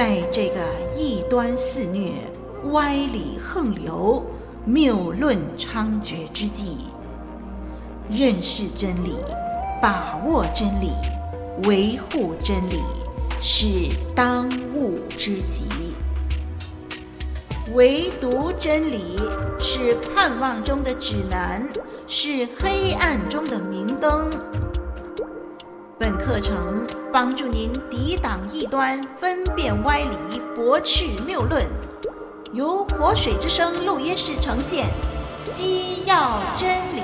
在这个异端肆虐、歪理横流、谬论猖獗之际，认识真理、把握真理、维护真理，是当务之急。唯独真理是盼望中的指南，是黑暗中的明灯。本课程帮助您抵挡异端，分辨歪理，驳斥谬论。由活水之声录音室呈现，基要真理。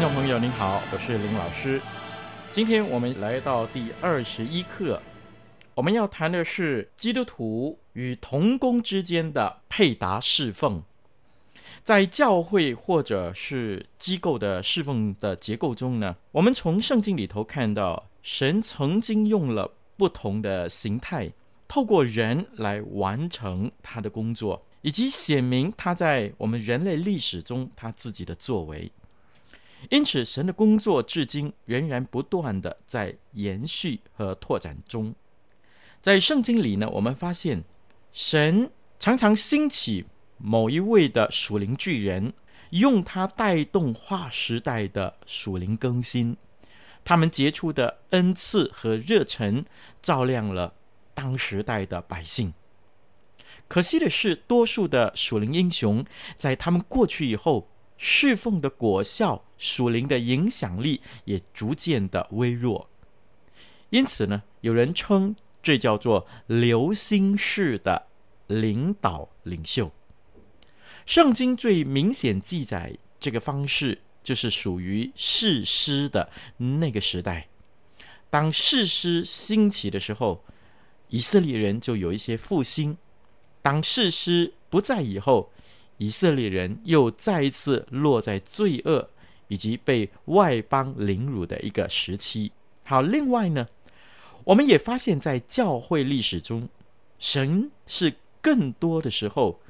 听众朋友您好，我是林老师。今天我们来到第二十一课，我们要谈的是基督徒与同工之间的配搭侍奉。在教会或者是机构的侍奉的结构中呢，我们从圣经里头看到，神曾经用了不同的形态，透过人来完成他的工作，以及显明他在我们人类历史中他自己的作为。因此，神的工作至今仍然不断地在延续和拓展中。在圣经里呢，我们发现神常常兴起某一位的属灵巨人，用他带动划时代的属灵更新。他们杰出的恩赐和热忱，照亮了当时代的百姓。可惜的是，多数的属灵英雄在他们过去以后，侍奉的果效、属灵的影响力也逐渐的微弱，因此呢，有人称这叫做流星式的领导领袖。圣经最明显记载这个方式，就是属于士师的那个时代。当士师兴起的时候，以色列人就有一些复兴；当士师不在以后，以色列人又再一次落在罪恶以及被外邦凌辱的一个时期。好，另外呢，我们也发现，在教会历史中，神是更多的时候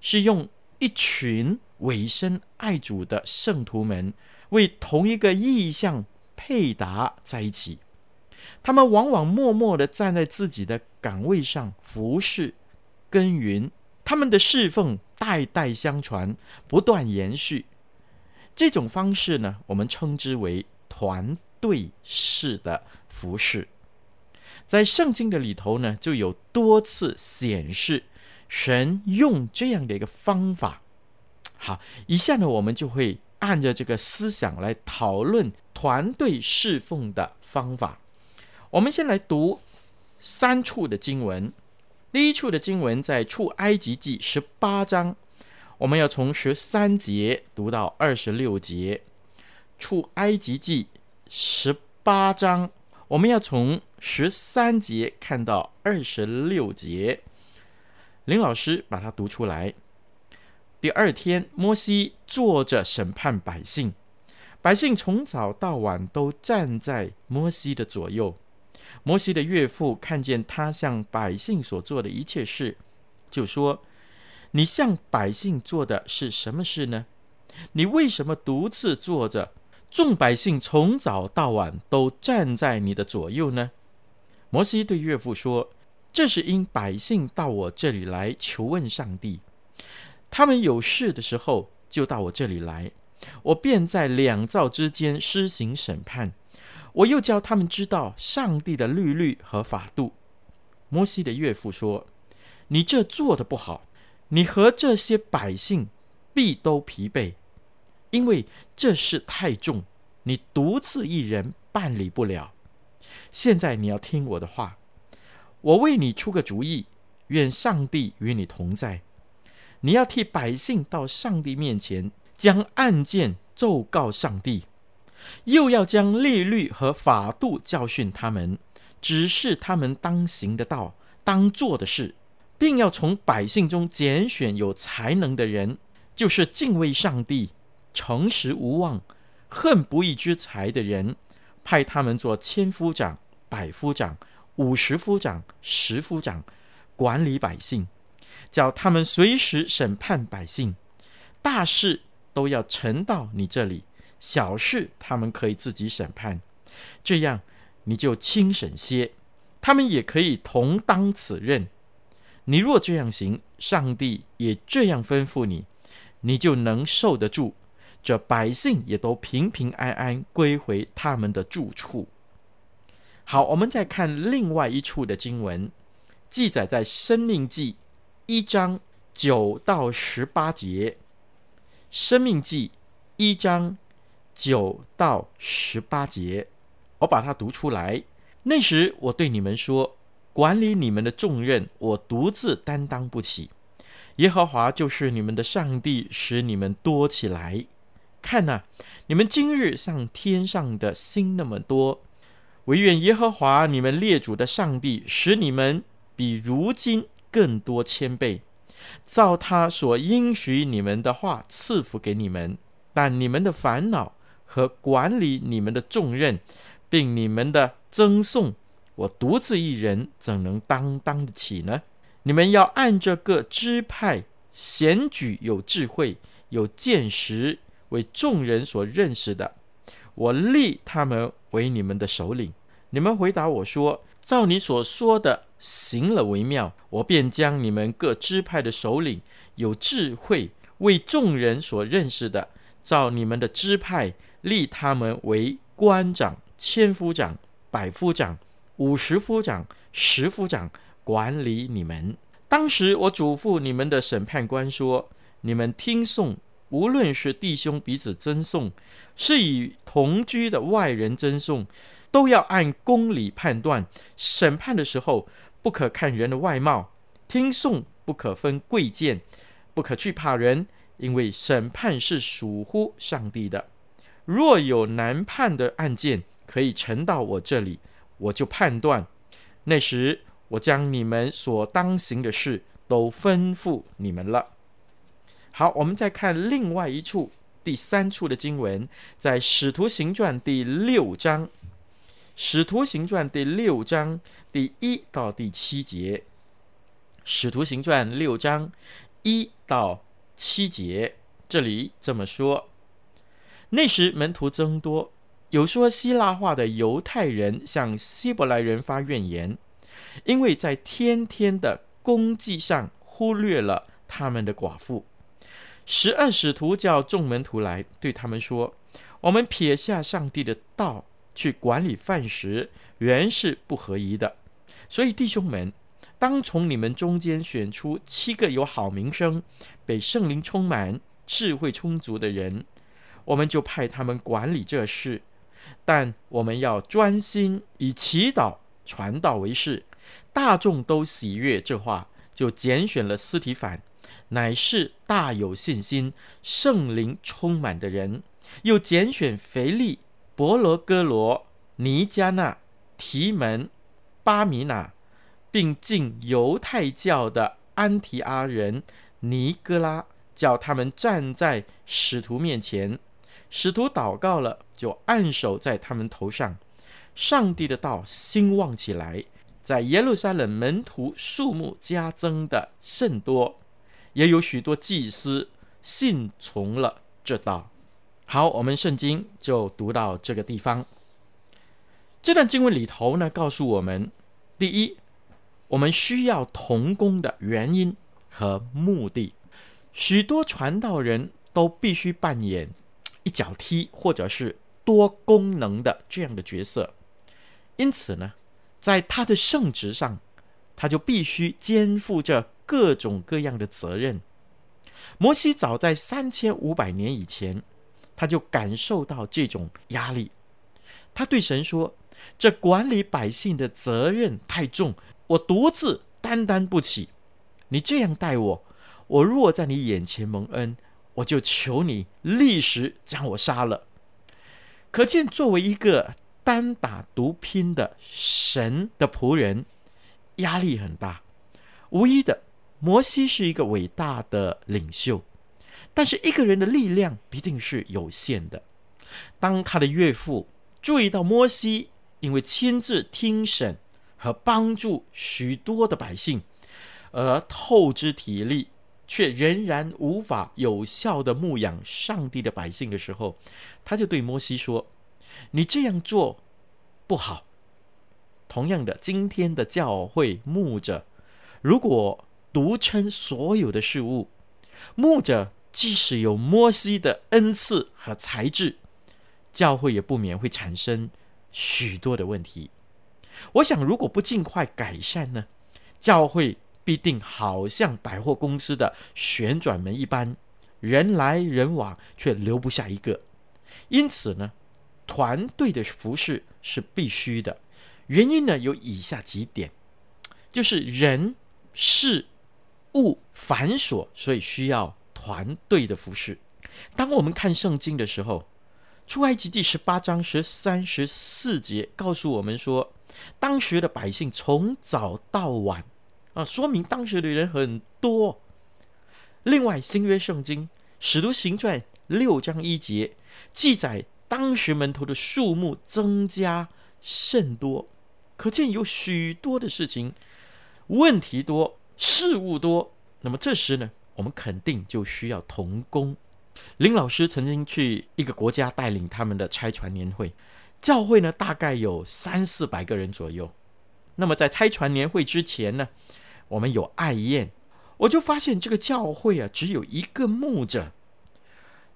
是用一群委身爱主的圣徒们为同一个意向配搭在一起。他们往往默默地站在自己的岗位上服侍耕耘，他们的侍奉。代代相传，不断延续。这种方式呢，我们称之为团队式的服侍。在圣经的里头呢，就有多次显示神用这样的一个方法。好，以下呢，我们就会按着这个思想来讨论团队侍奉的方法。我们先来读三处的经文。第一处的经文在出埃及记十八章，我们要从十三节读到二十六节。出埃及记十八章，我们要从十三节看到二十六节。林老师把它读出来。第二天，摩西坐着审判百姓，百姓从早到晚都站在摩西的左右。摩西的岳父看见他向百姓所做的一切事，就说：“你向百姓做的是什么事呢？你为什么独自坐着？众百姓从早到晚都站在你的左右呢？”摩西对岳父说：“这是因百姓到我这里来求问上帝，他们有事的时候就到我这里来，我便在两造之间施行审判。”我又叫他们知道上帝的律律和法度。摩西的岳父说：“你这做的不好，你和这些百姓必都疲惫，因为这事太重，你独自一人办理不了。现在你要听我的话，我为你出个主意，愿上帝与你同在。你要替百姓到上帝面前，将案件奏告上帝。”又要将律例和法度教训他们，指示他们当行的道、当做的事，并要从百姓中拣选有才能的人，就是敬畏上帝、诚实无妄、恨不义之财的人，派他们做千夫长、百夫长、五十夫长、十夫长，管理百姓，叫他们随时审判百姓。大事都要呈到你这里，小事他们可以自己审判。这样你就轻省些，他们也可以同当此任。你若这样行，上帝也这样吩咐你，你就能受得住。这百姓也都平平安安归回他们的住处。好，我们再看另外一处的经文，记载在《生命记》一章九到十八节，《生命记》一章九到十八节，我把它读出来。那时我对你们说，管理你们的重任，我独自担当不起。耶和华就是你们的上帝，使你们多起来。看呐、你们今日像天上的星那么多，惟愿耶和华你们列祖的上帝使你们比如今更多千倍，照他所应许你们的话赐福给你们。但你们的烦恼和管理你们的重任，并你们的赠送，我独自一人怎能担当得起呢？你们要按着各支派选举有智慧、有见识。为众人所认识的，我立他们为你们的首领。你们回答我说：“照你所说的行了为妙。”我便将你们各支派的首领，有智慧为众人所认识的，照你们的支派立他们为官长、千夫长、百夫长、五十夫长、十夫长，管理你们。当时我嘱咐你们的审判官说：“你们听讼。”无论是弟兄彼此争讼，是与同居的外人争讼，都要按公理判断。审判的时候，不可看人的外貌；听讼不可分贵贱，不可惧怕人，因为审判是属乎上帝的。若有难判的案件，可以呈到我这里，我就判断。那时，我将你们所当行的事都吩咐你们了。好，我们再看另外一处，第三处的经文，在《使徒行传》第六章，《使徒行传》第六章第一到第七节，《使徒行传》六章一到七节，这里这么说：那时门徒增多，有说希腊话的犹太人向希伯来人发怨言，因为在天天的供给上忽略了他们的寡妇。十二使徒叫众门徒来，对他们说：“我们撇下上帝的道去管理饭食，原是不合宜的。所以弟兄们，当从你们中间选出七个有好名声、被圣灵充满、智慧充足的人，我们就派他们管理这事。但我们要专心以祈祷、传道为事。大众都喜悦这话，就拣选了斯提反。”乃是大有信心、圣灵充满的人，又拣选腓利、伯罗哥罗、尼加纳、提门、巴米纳，并进犹太教的安提阿人尼哥拉，叫他们站在使徒面前。使徒祷告了，就按手在他们头上。上帝的道兴旺起来，在耶路撒冷门徒数目加增的甚多。也有许多祭司信从了这道。好，我们圣经就读到这个地方。这段经文里头呢，告诉我们：第一，我们需要同工的原因和目的。许多传道人都必须扮演一脚踢或者是多功能的这样的角色，因此呢，在他的圣职上，他就必须肩负着。各种各样的责任。摩西早在三千五百年以前，他就感受到这种压力。他对神说：“这管理百姓的责任太重，我独自担当不起。你这样待我，我若在你眼前蒙恩，我就求你立时将我杀了。”可见，作为一个单打独拼的神的仆人，压力很大。无疑的。摩西是一个伟大的领袖，但是一个人的力量必定是有限的。当他的岳父注意到摩西因为亲自听审和帮助许多的百姓而透支体力，却仍然无法有效地牧养上帝的百姓的时候，他就对摩西说：“你这样做不好。”同样的，今天的教会牧者如果独称所有的事物，牧者即使有摩西的恩赐和才智，教会也不免会产生许多的问题。我想，如果不尽快改善呢，教会必定好像百货公司的旋转门一般，人来人往，却留不下一个。因此呢，团队的服饰是必须的。原因呢，有以下几点，就是人、事、物繁琐，所以需要团队的服饰。当我们看圣经的时候，出埃及记十八章十三、十四节告诉我们说，当时的百姓从早到晚啊，说明当时的人很多。另外，新约圣经使徒行传六章一节记载，当时门徒的数目增加甚多。可见有许多的事情，问题多，事物多。那么这时呢，我们肯定就需要同工。林老师曾经去一个国家带领他们的拆船年会，教会呢大概有三四百个人左右。那么在拆船年会之前呢，我们有爱宴，我就发现这个教会啊只有一个牧者，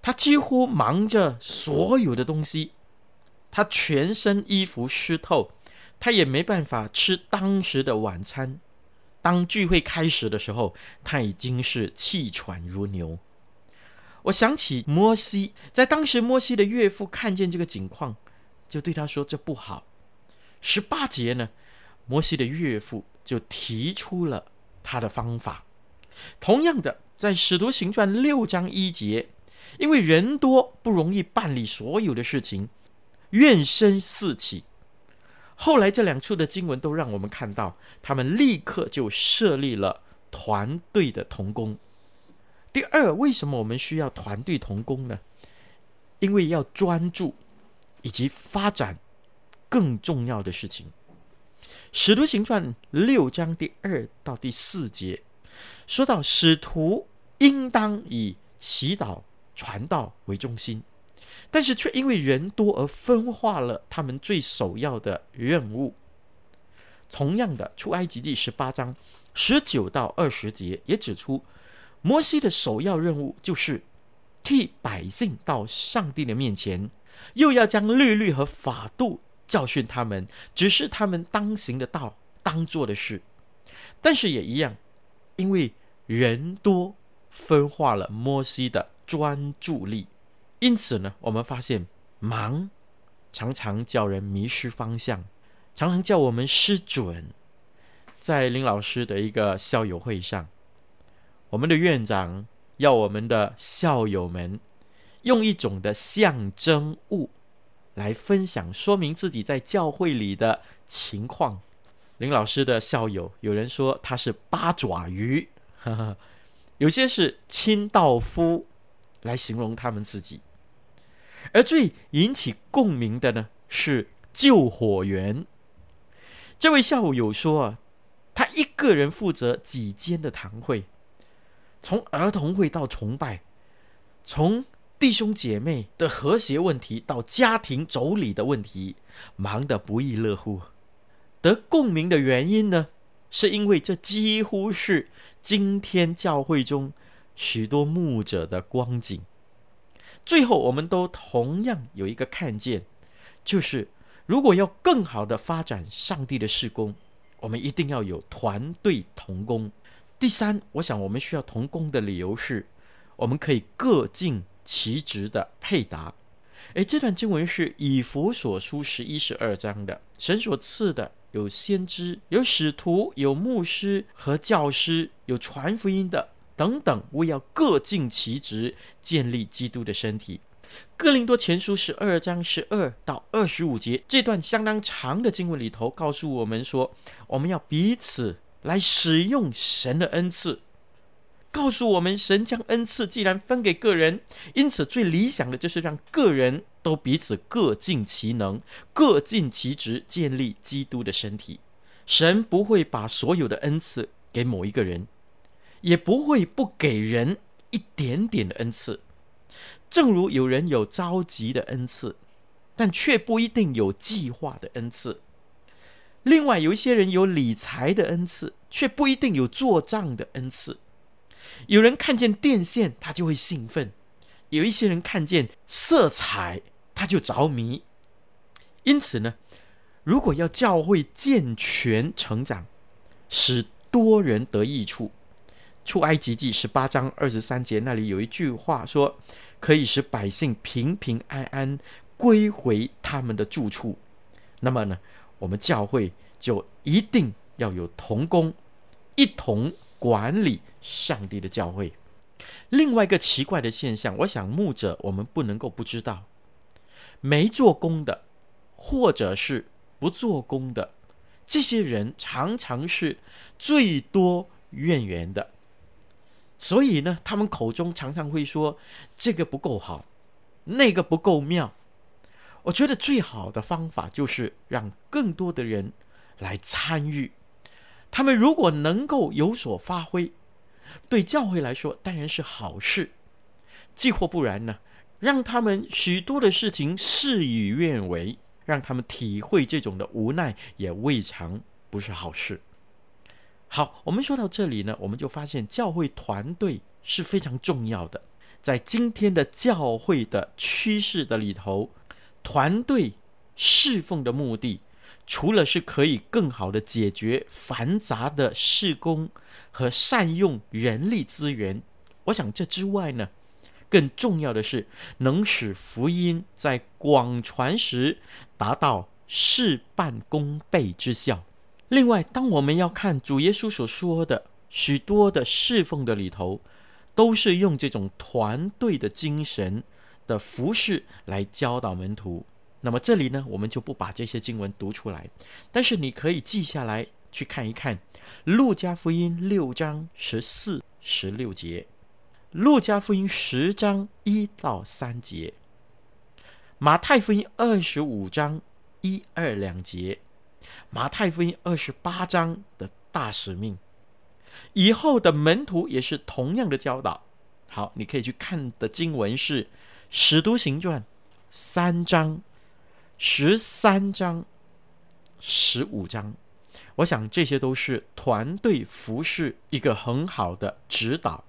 他几乎忙着所有的东西，他全身衣服湿透。他也没办法吃当时的晚餐。当聚会开始的时候，他已经是气喘如牛。我想起摩西，在当时摩西的岳父看见这个景况，就对他说：“这不好。”十八节呢，摩西的岳父就提出了他的方法。同样的，在使徒行传六章一节，因为人多不容易办理所有的事情，怨声四起。后来这两处的经文都让我们看到，他们立刻就设立了团队的同工。第二，为什么我们需要团队同工呢？因为要专注以及发展更重要的事情。使徒行传六章第二到第四节说到，使徒应当以祈祷传道为中心。但是却因为人多而分化了他们最首要的任务。同样的，出埃及记十八章十九到二十节也指出，摩西的首要任务就是替百姓到上帝的面前，又要将律律和法度教训他们，只是他们当行的道、当做的事。但是也一样，因为人多，分化了摩西的专注力。因此呢，我们发现忙常常叫人迷失方向，常常叫我们失准。在林老师的一个校友会上，我们的院长要我们的校友们用一种的象征物来分享，说明自己在教会里的情况。林老师的校友有人说他是八爪鱼，呵呵，有些是清道夫来形容他们自己。而最引起共鸣的呢，是救火员。这位校友说，他一个人负责几间的堂会，从儿童会到崇拜，从弟兄姐妹的和谐问题到家庭妯娌的问题，忙得不亦乐乎。得共鸣的原因呢，是因为这几乎是今天教会中许多牧者的光景。最后，我们都同样有一个看见，就是如果要更好的发展上帝的事工，我们一定要有团队同工。第三，我想我们需要同工的理由是，我们可以各尽其职的配搭。诶，这段经文是以弗所书十一、十二章的，神所赐的有先知、有使徒、有牧师和教师，有传福音的。等等，为要各尽其职，建立基督的身体。哥林多前书十二章十二到二十五节这段相当长的经文里头，告诉我们说，我们要彼此来使用神的恩赐，告诉我们，神将恩赐既然分给个人，因此最理想的就是让个人都彼此各尽其能，各尽其职，建立基督的身体。神不会把所有的恩赐给某一个人，也不会不给人一点点的恩赐。正如有人有着急的恩赐，但却不一定有计划的恩赐。另外，有一些人有理财的恩赐，却不一定有做账的恩赐。有人看见电线，他就会兴奋；有一些人看见色彩，他就着迷。因此呢，如果要教会健全成长，使多人得益处，出埃及记十八章二十三节那里有一句话说：“可以使百姓平平安安归回他们的住处。”那么呢，我们教会就一定要有同工，一同管理上帝的教会。另外一个奇怪的现象，我想牧者我们不能够不知道，没做工的，或者是不做工的，这些人常常是最多怨言的。所以呢，他们口中常常会说这个不够好，那个不够妙。我觉得最好的方法就是让更多的人来参与。他们如果能够有所发挥，对教会来说当然是好事。既或不然呢，让他们许多的事情事与愿违，让他们体会这种的无奈，也未尝不是好事。好，我们说到这里呢，我们就发现教会团队是非常重要的。在今天的教会的趋势的里头。团队侍奉的目的，除了是可以更好的解决繁杂的施工和善用人力资源，我想这之外呢，更重要的是能使福音在广传时达到事半功倍之效。另外，当我们要看主耶稣所说的许多的侍奉的里头，都是用这种团队的精神。的服饰来教导门徒，那么这里呢，我们就不把这些经文读出来，但是你可以记下来去看一看，《路加福音》六章十四、十六节，《路加福音》十章一到三节，《马太福音》二十五章一二两节，《马太福音》二十八章的大使命，以后的门徒也是同样的教导。好，你可以去看的经文是。《使徒行传》三章、十三章、十五章，我想这些都是团队服饰一个很好的指导。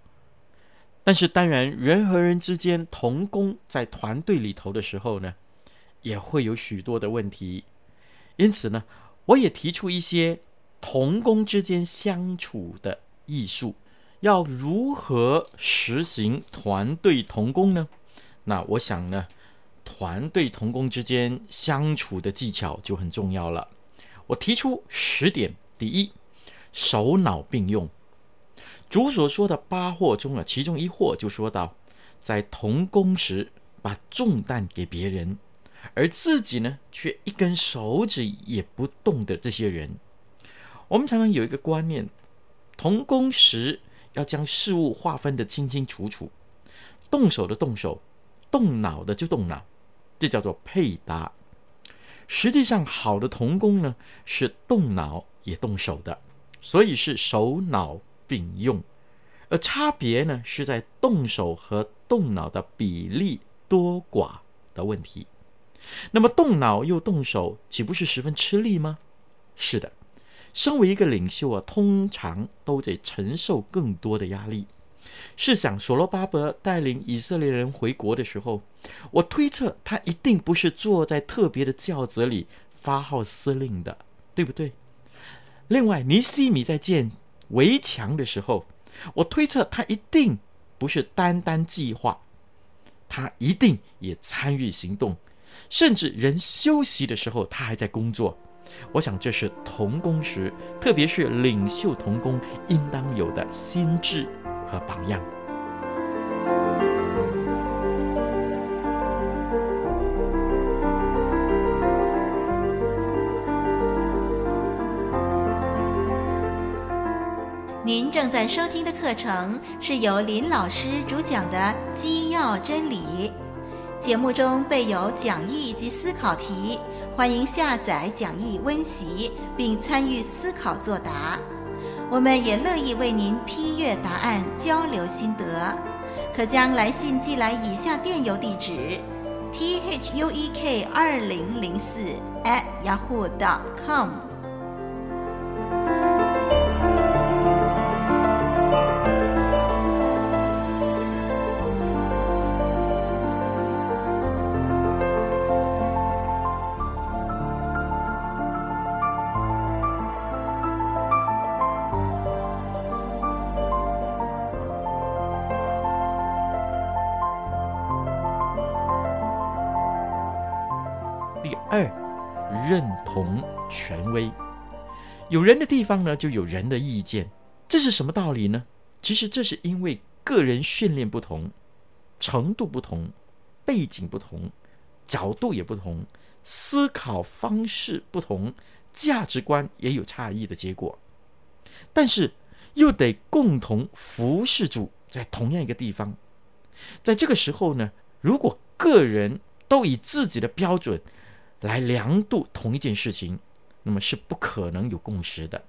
但是，当然，人和人之间同工在团队里头的时候呢，也会有许多的问题。因此呢，我也提出一些同工之间相处的艺术，要如何实行团队同工呢？那我想呢，团队同工之间相处的技巧就很重要了。我提出十点：第一，手脑并用。主所说的八祸中啊，其中一祸就说到，在同工时把重担给别人，而自己呢却一根手指也不动的这些人。我们常常有一个观念，同工时要将事物划分得清清楚楚，动手的动手。动脑的就动脑，这叫做配搭。实际上，好的童工呢是动脑也动手的，所以是手脑并用。而差别呢是在动手和动脑的比例多寡的问题。那么动脑又动手，岂不是十分吃力吗？是的，身为一个领袖啊，通常都得承受更多的压力。试想，所罗巴伯带领以色列人回国的时候，我推测他一定不是坐在特别的轿子里发号施令的，对不对？另外，尼西米在建围墙的时候，我推测他一定不是单单计划，他一定也参与行动，甚至人休息的时候，他还在工作。我想，这是同工时，特别是领袖同工应当有的心智。和榜样。您正在收听的课程是由林老师主讲的《基要真理》，节目中备有讲义及思考题，欢迎下载讲义温习，并参与思考作答。我们也乐意为您批阅答案，交流心得。可将来信寄来以下电邮地址：t h u e k 二零零四 at yahoo dot com 人的地方呢，就有人的意见。这是什么道理呢？其实这是因为个人训练不同，程度不同，背景不同，角度也不同，思考方式不同，价值观也有差异的结果。但是又得共同服侍主，在同样一个地方。在这个时候呢，如果个人都以自己的标准，来量度同一件事情，那么是不可能有共识的。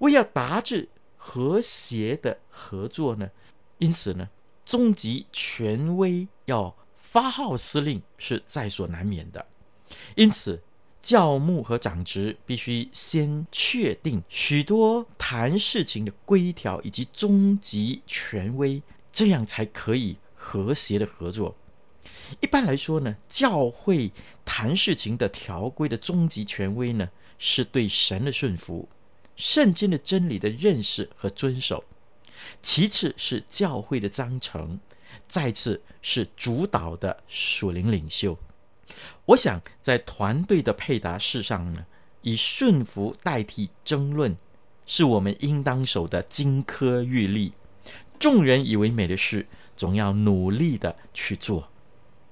为要达至和谐的合作呢，因此呢，终极权威要发号施令是在所难免的。因此，教牧和长执必须先确定许多谈事情的规条以及终极权威，这样才可以和谐的合作。一般来说呢，教会谈事情的条规的终极权威呢，是对神的顺服、圣经的真理的认识和遵守；其次是教会的章程；再次是主导的属灵领袖。我想在团队的配搭事上呢，以顺服代替争论，是我们应当守的金科玉律。众人以为美的事，总要努力的去做。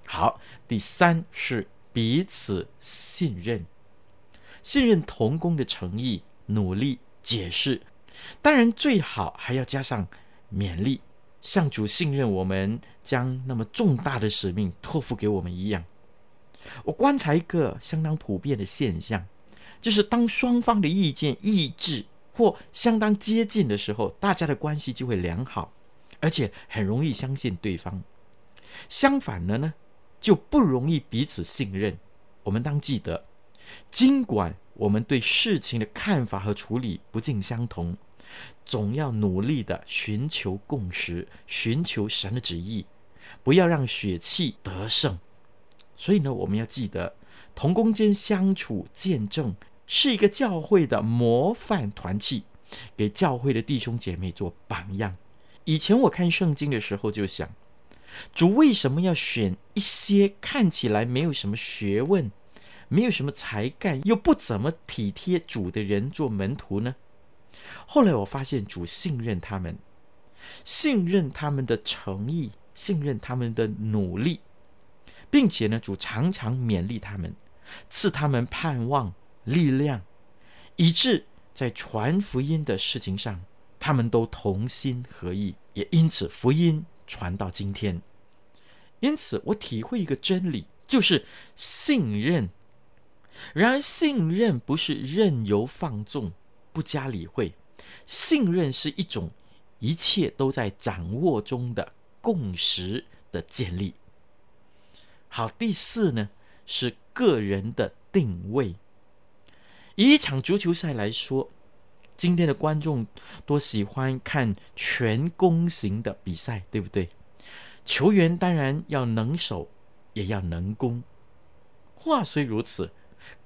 好，第三是彼此信任，信任同工的诚意、努力、解释，当然最好还要加上勉励，像主信任我们将那么重大的使命托付给我们一样。我观察一个相当普遍的现象，就是当双方的意见一致或相当接近的时候，大家的关系就会良好，而且很容易相信对方。相反的呢？就不容易彼此信任。我们当记得，尽管我们对事情的看法和处理不尽相同，总要努力的寻求共识，寻求神的旨意，不要让血气得胜。所以呢，我们要记得，同工间相处见证是一个教会的模范团契，给教会的弟兄姐妹做榜样。以前我看圣经的时候就想。主为什么要选一些看起来没有什么学问、没有什么才干、又不怎么体贴主的人做门徒呢？后来我发现主信任他们，信任他们的诚意，信任他们的努力，并且呢，主常常勉励他们，赐他们盼望、力量，以致在传福音的事情上，他们都同心合意，也因此福音。传到今天，因此我体会一个真理，就是信任。然而，信任不是任由放纵、不加理会，信任是一种一切都在掌握中的共识的建立。好，第四呢，是个人的定位。以一场足球赛来说，今天的观众多喜欢看全攻型的比赛，对不对？球员当然要能守，也要能攻。话虽如此，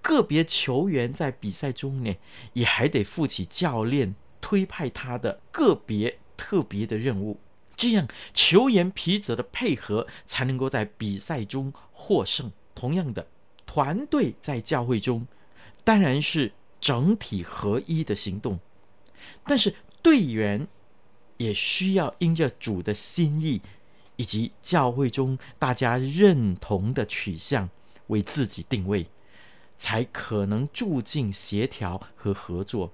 个别球员在比赛中呢，也还得负起教练推派他的个别特别的任务，这样球员皮泽的配合才能够在比赛中获胜。同样的，团队在教会中当然是。整体合一的行动，但是队员也需要因着主的心意以及教会中大家认同的取向为自己定位，才可能促进协调和合作，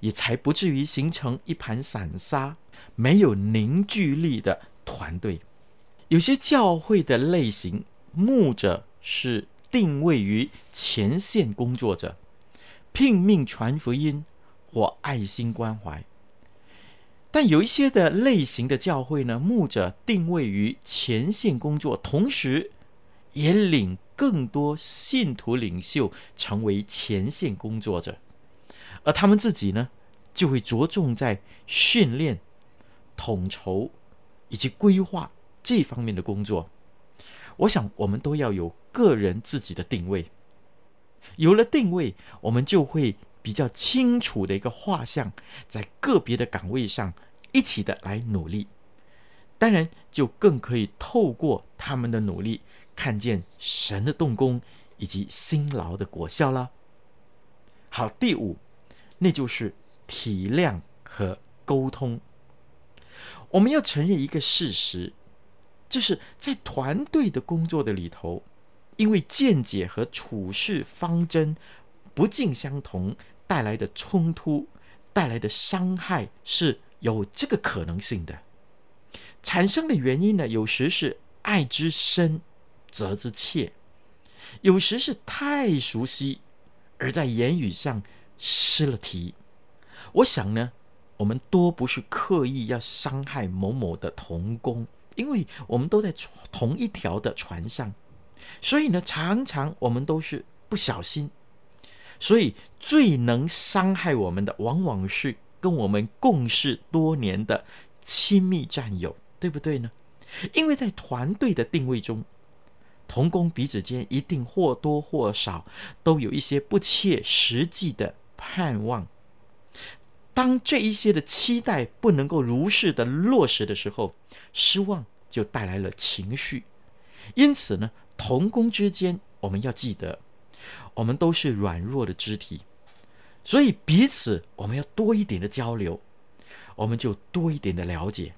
也才不至于形成一盘散沙、没有凝聚力的团队。有些教会的类型，牧者是定位于前线工作者，拼命传福音或爱心关怀；但有一些的类型的教会呢，牧者定位于前线工作，同时也领更多信徒领袖成为前线工作者。而他们自己呢，就会着重在训练、统筹以及规划这方面的工作。我想，我们都要有个人自己的定位。有了定位，我们就会比较清楚的一个画像，在个别的岗位上一起的来努力。当然，就更可以透过他们的努力，看见神的动工以及辛劳的果效了。好，第五。那就是体谅和沟通。我们要承认一个事实，就是在团队的工作的里头，因为见解和处事方针不尽相同，带来的冲突、带来的伤害是有这个可能性的。产生的原因呢，有时是爱之深，责之切；有时是太熟悉，而在言语上。失了题，我想呢，我们多不是刻意要伤害某某的同工，因为我们都在同一条的船上，所以呢，常常我们都是不小心，所以最能伤害我们的，往往是跟我们共事多年的亲密战友，对不对呢？因为在团队的定位中，同工彼此间一定或多或少都有一些不切实际的。盼望，当这一些的期待不能够如实的落实的时候，失望就带来了情绪。因此呢，同工之间，我们要记得，我们都是软弱的肢体，所以彼此我们要多一点的交流，我们就多一点的了解，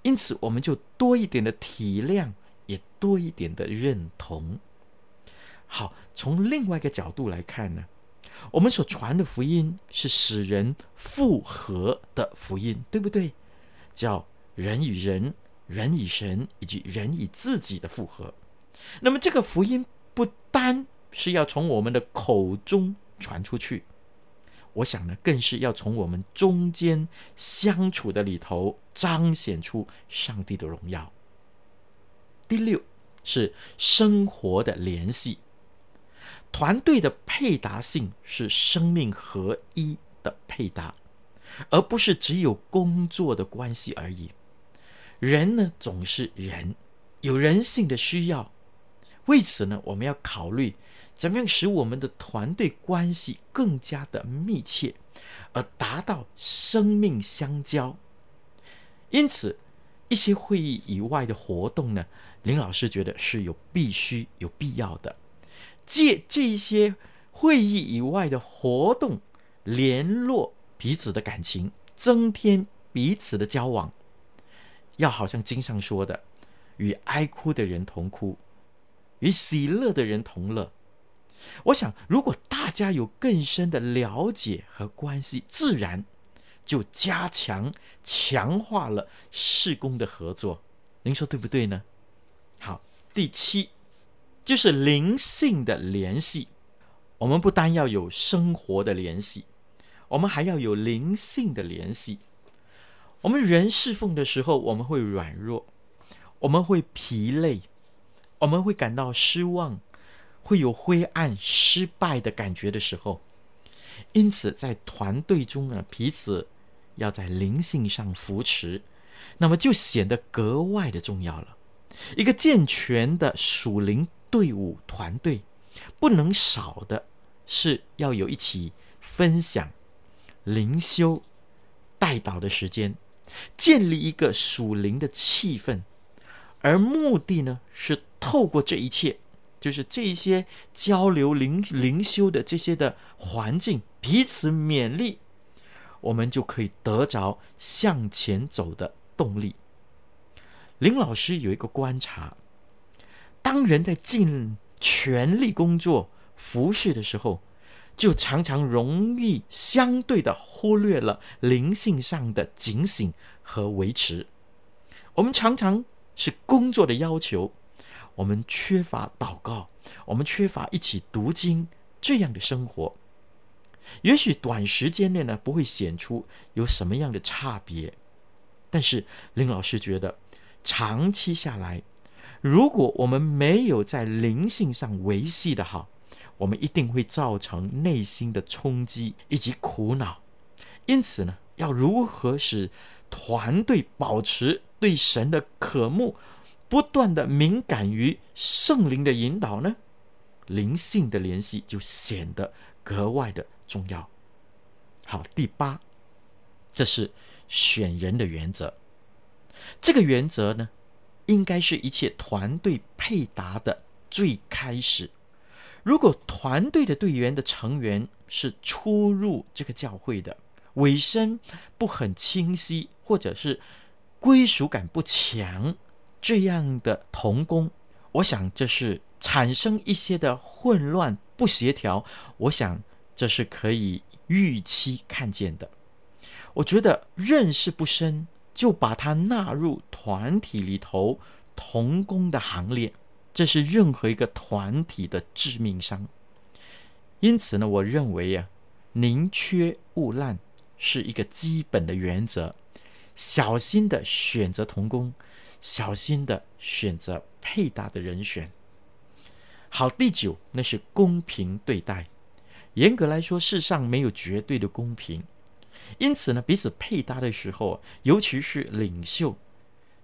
因此我们就多一点的体谅，也多一点的认同。好，从另外一个角度来看呢。我们所传的福音是使人复合的福音，对不对？叫人与人、人与神以及人与自己的复合。那么这个福音不单是要从我们的口中传出去，我想呢，更是要从我们中间相处的里头彰显出上帝的荣耀。第六是生活的联系。团队的配搭性是生命合一的配搭，而不是只有工作的关系而已。人呢，总是人，有人性的需要。为此呢，我们要考虑怎么样使我们的团队关系更加的密切，而达到生命相交。因此，一些会议以外的活动呢，林老师觉得是有必须、有必要的。借这些会议以外的活动，联络彼此的感情，增添彼此的交往。要好像经上说的，与哀哭的人同哭，与喜乐的人同乐。我想，如果大家有更深的了解和关系，自然就加强、强化了事工的合作。您说对不对呢？好，第七。就是灵性的联系，我们不单要有生活的联系，我们还要有灵性的联系。我们人侍奉的时候，我们会软弱，我们会疲累，我们会感到失望，会有灰暗、失败的感觉的时候。因此，在团队中呢，彼此要在灵性上扶持，那么就显得格外的重要了。一个健全的属灵。队伍团队不能少的是要有一起分享、灵修、带导的时间，建立一个属灵的气氛，而目的呢是透过这一切，就是这一些交流灵灵修的这些的环境，彼此勉励，我们就可以得着向前走的动力。林老师有一个观察。当人在尽全力工作、服侍的时候，就常常容易相对的忽略了灵性上的警醒和维持。我们常常是工作的要求，我们缺乏祷告，我们缺乏一起读经这样的生活。也许短时间内呢，不会显出有什么样的差别，但是林老师觉得长期下来，如果我们没有在灵性上维系的好，我们一定会造成内心的冲击以及苦恼。因此呢，要如何使团队保持对神的渴慕，不断的敏感于圣灵的引导呢？灵性的联系就显得格外的重要。好，第八，这是选人的原则。这个原则呢，应该是一切团队配搭的最开始。如果团队的队员的成员是初入这个教会的，尾声不很清晰，或者是归属感不强，这样的同工，我想这是产生一些的混乱不协调。我想这是可以预期看见的。我觉得认识不深，就把他纳入团体里头同工的行列。这是任何一个团体的致命伤。因此呢，我认为啊，宁缺毋滥是一个基本的原则。小心的选择同工，小心的选择配搭的人选。好，第九，那是公平对待。严格来说，世上没有绝对的公平。因此呢，彼此配搭的时候，尤其是领袖。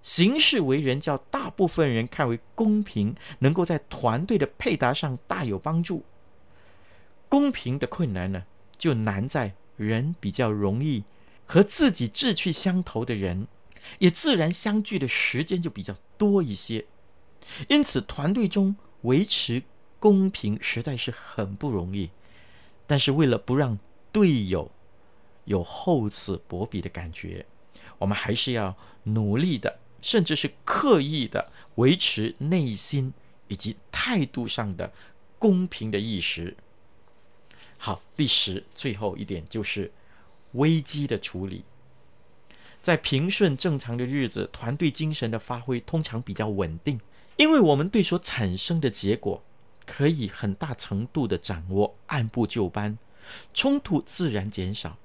行事为人，叫大部分人看为公平，能够在团队的配搭上大有帮助。公平的困难呢，就难在人比较容易和自己志趣相投的人，也自然相聚的时间就比较多一些。因此，团队中维持公平实在是很不容易。但是，为了不让队友有厚此薄彼的感觉，我们还是要努力的。甚至是刻意的维持内心以及态度上的公平的意识。好，第十，最后一点就是危机的处理。在平顺正常的日子，团队精神的发挥通常比较稳定，因为我们对所产生的结果可以很大程度的掌握，按部就班，冲突自然减少。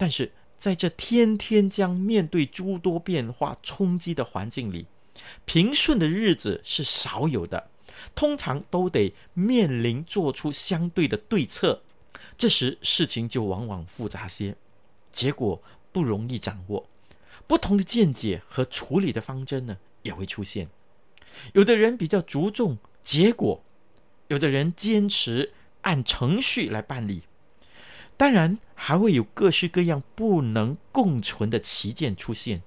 但是，在这天天将面对诸多变化冲击的环境里，平顺的日子是少有的，通常都得面临做出相对的对策。这时事情就往往复杂些，结果不容易掌握，不同的见解和处理的方针呢也会出现。有的人比较注重结果，有的人坚持按程序来办理。当然，还会有各式各样不能共存的旗舰出现。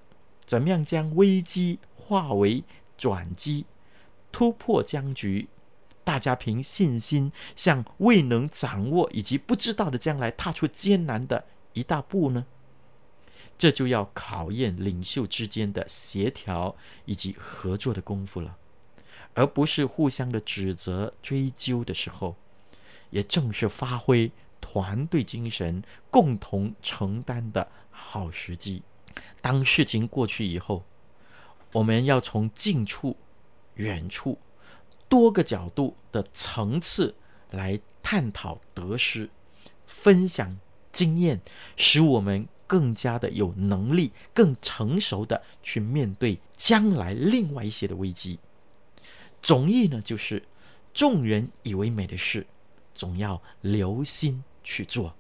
怎么样将危机化为转机，突破僵局？大家凭信心向未能掌握以及不知道的将来踏出艰难的一大步呢？这就要考验领袖之间的协调以及合作的功夫了，而不是互相的指责追究的时候。也正是发挥。团队精神共同承担的好时机。当事情过去以后，我们要从近处、远处多个角度的层次来探讨得失，分享经验，使我们更加的有能力、更成熟的去面对将来另外一些的危机。总意呢，就是众人以为美的事，总要留心。去做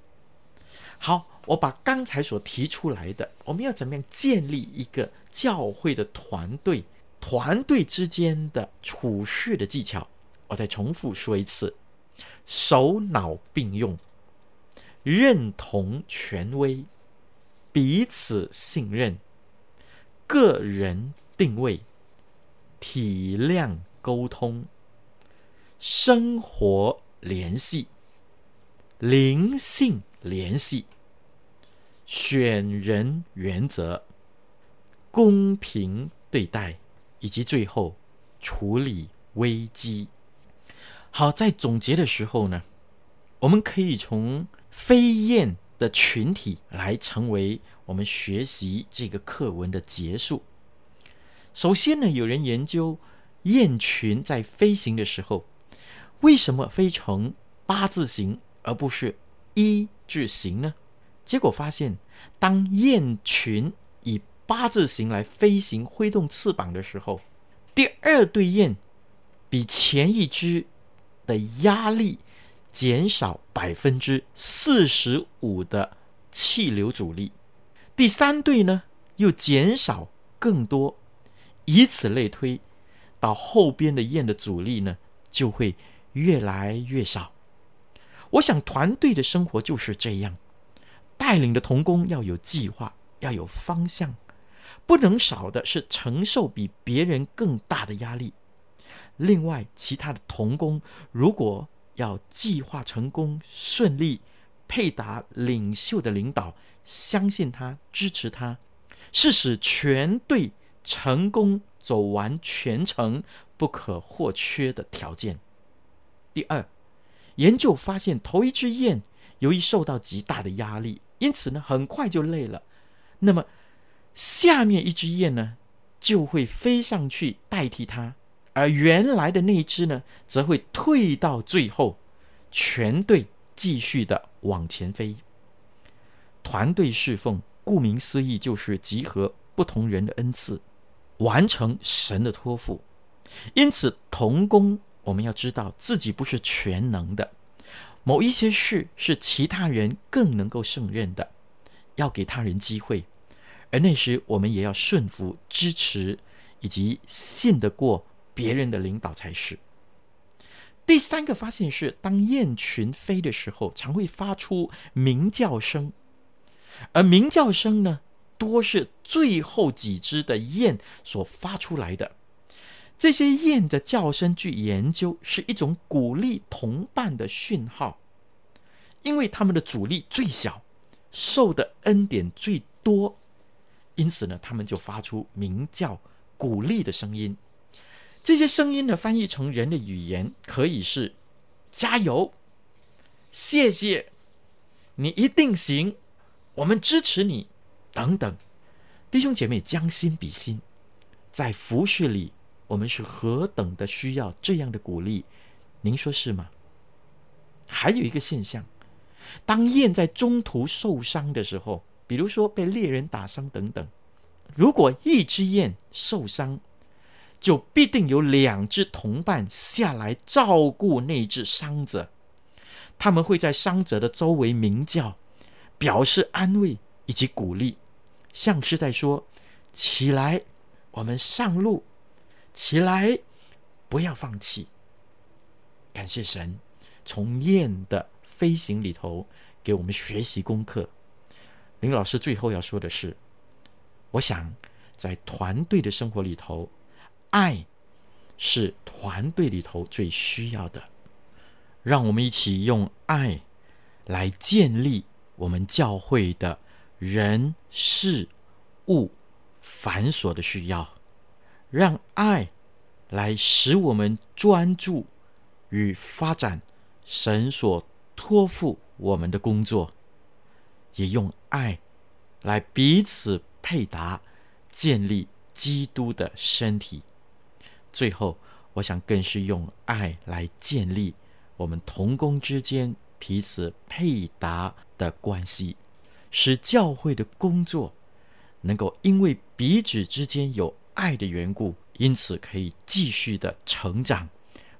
好，我把刚才所提出来的，我们要怎么样建立一个教会的团队，团队之间的处事的技巧，我再重复说一次：手脑并用，认同权威，彼此信任，个人定位，体谅沟通，生活联系。灵性联系、选人原则、公平对待，以及最后处理危机。好，在总结的时候呢，我们可以从飞燕的群体来成为我们学习这个课文的结束。首先呢，有人研究雁群在飞行的时候，为什么飞成八字形而不是一字形呢？结果发现，当雁群以八字形来飞行、挥动翅膀的时候，第二对雁比前一只的压力减少百分之四十五的气流阻力，第三对呢又减少更多。以此类推，到后边的雁的阻力呢，就会越来越少。我想团队的生活就是这样，带领的同工要有计划，要有方向，不能少的是承受比别人更大的压力。另外，其他的同工如果要计划成功顺利，配搭领袖的领导，相信他，支持他，是使全队。成功走完全程不可或缺的条件。第二，研究发现，头一只雁由于受到极大的压力，因此呢，很快就累了。那么，下面一只雁呢，就会飞上去代替它，而原来的那一只呢，则会退到最后，全队继续的往前飞。团队侍奉，顾名思义，就是集合不同人的恩赐。完成神的托付，因此同工我们要知道自己不是全能的，某一些事是其他人更能够胜任的，要给他人机会，而那时我们也要顺服、支持以及信得过别人的领导才是。第三个发现是，当雁群飞的时候，常会发出鸣叫声，而鸣叫声呢，多是最后几只的雁所发出来的。这些雁的叫声，据研究是一种鼓励同伴的讯号，因为它们的阻力最小，受的恩典最多，因此呢，它们就发出鸣叫、鼓励的声音。这些声音呢，翻译成人的语言，可以是加油、谢谢、你一定行、我们支持你。等等，弟兄姐妹将心比心，在服事里，我们是何等的需要这样的鼓励，您说是吗？还有一个现象，当雁在中途受伤的时候，比如说被猎人打伤等等，如果一只雁受伤，就必定有两只同伴下来照顾那只伤者，他们会在伤者的周围鸣叫，表示安慰以及鼓励。像是在说：“起来，我们上路。起来，不要放弃。”感谢神，从雁的飞行里头给我们学习功课。林老师最后要说的是：我想在团队的生活里头，爱是团队里头最需要的。让我们一起用爱来建立我们教会的。人事物繁琐的需要，让爱来使我们专注与发展神所托付我们的工作，也用爱来彼此配搭，建立基督的身体。最后，我想更是用爱来建立我们同工之间彼此配搭的关系。使教会的工作能够因为彼此之间有爱的缘故，因此可以继续的成长，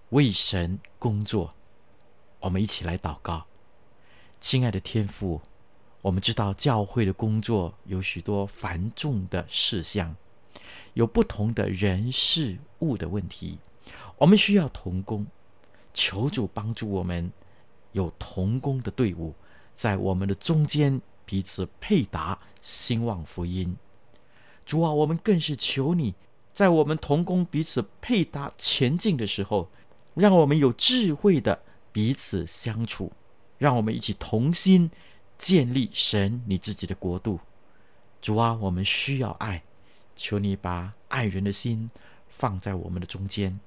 为神工作。我们一起来祷告，亲爱的天父，我们知道教会的工作有许多繁重的事项，有不同的人事物的问题，我们需要同工，求主帮助我们有同工的队伍在我们的中间。彼此配搭，兴旺福音。主啊，我们更是求你，在我们同工彼此配搭前进的时候，让我们有智慧的彼此相处，让我们一起同心建立神你自己的国度。主啊，我们需要爱，求你把爱人的心放在我们的中间，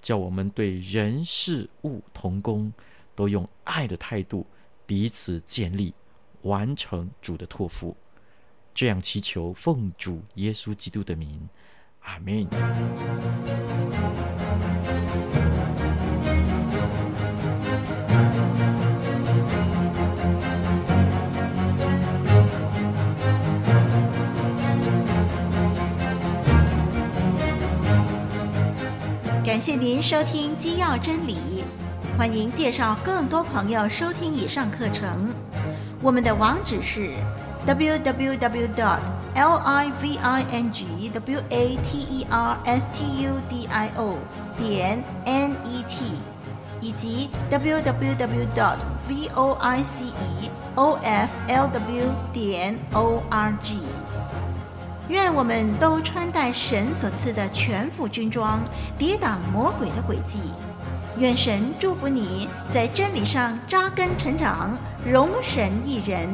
叫我们对人事物同工都用爱的态度彼此建立，完成主的托付。这样祈求，奉主耶稣基督的名，阿门。感谢您收听基要真理，欢迎介绍更多朋友收听以上课程。我们的网址是 www.livingwatersstudio 点 net 以及 www.voiceoflw 点 org。愿我们都穿戴神所赐的全副军装，抵挡魔鬼的诡计。愿神祝福你在真理上扎根成长，荣神益人。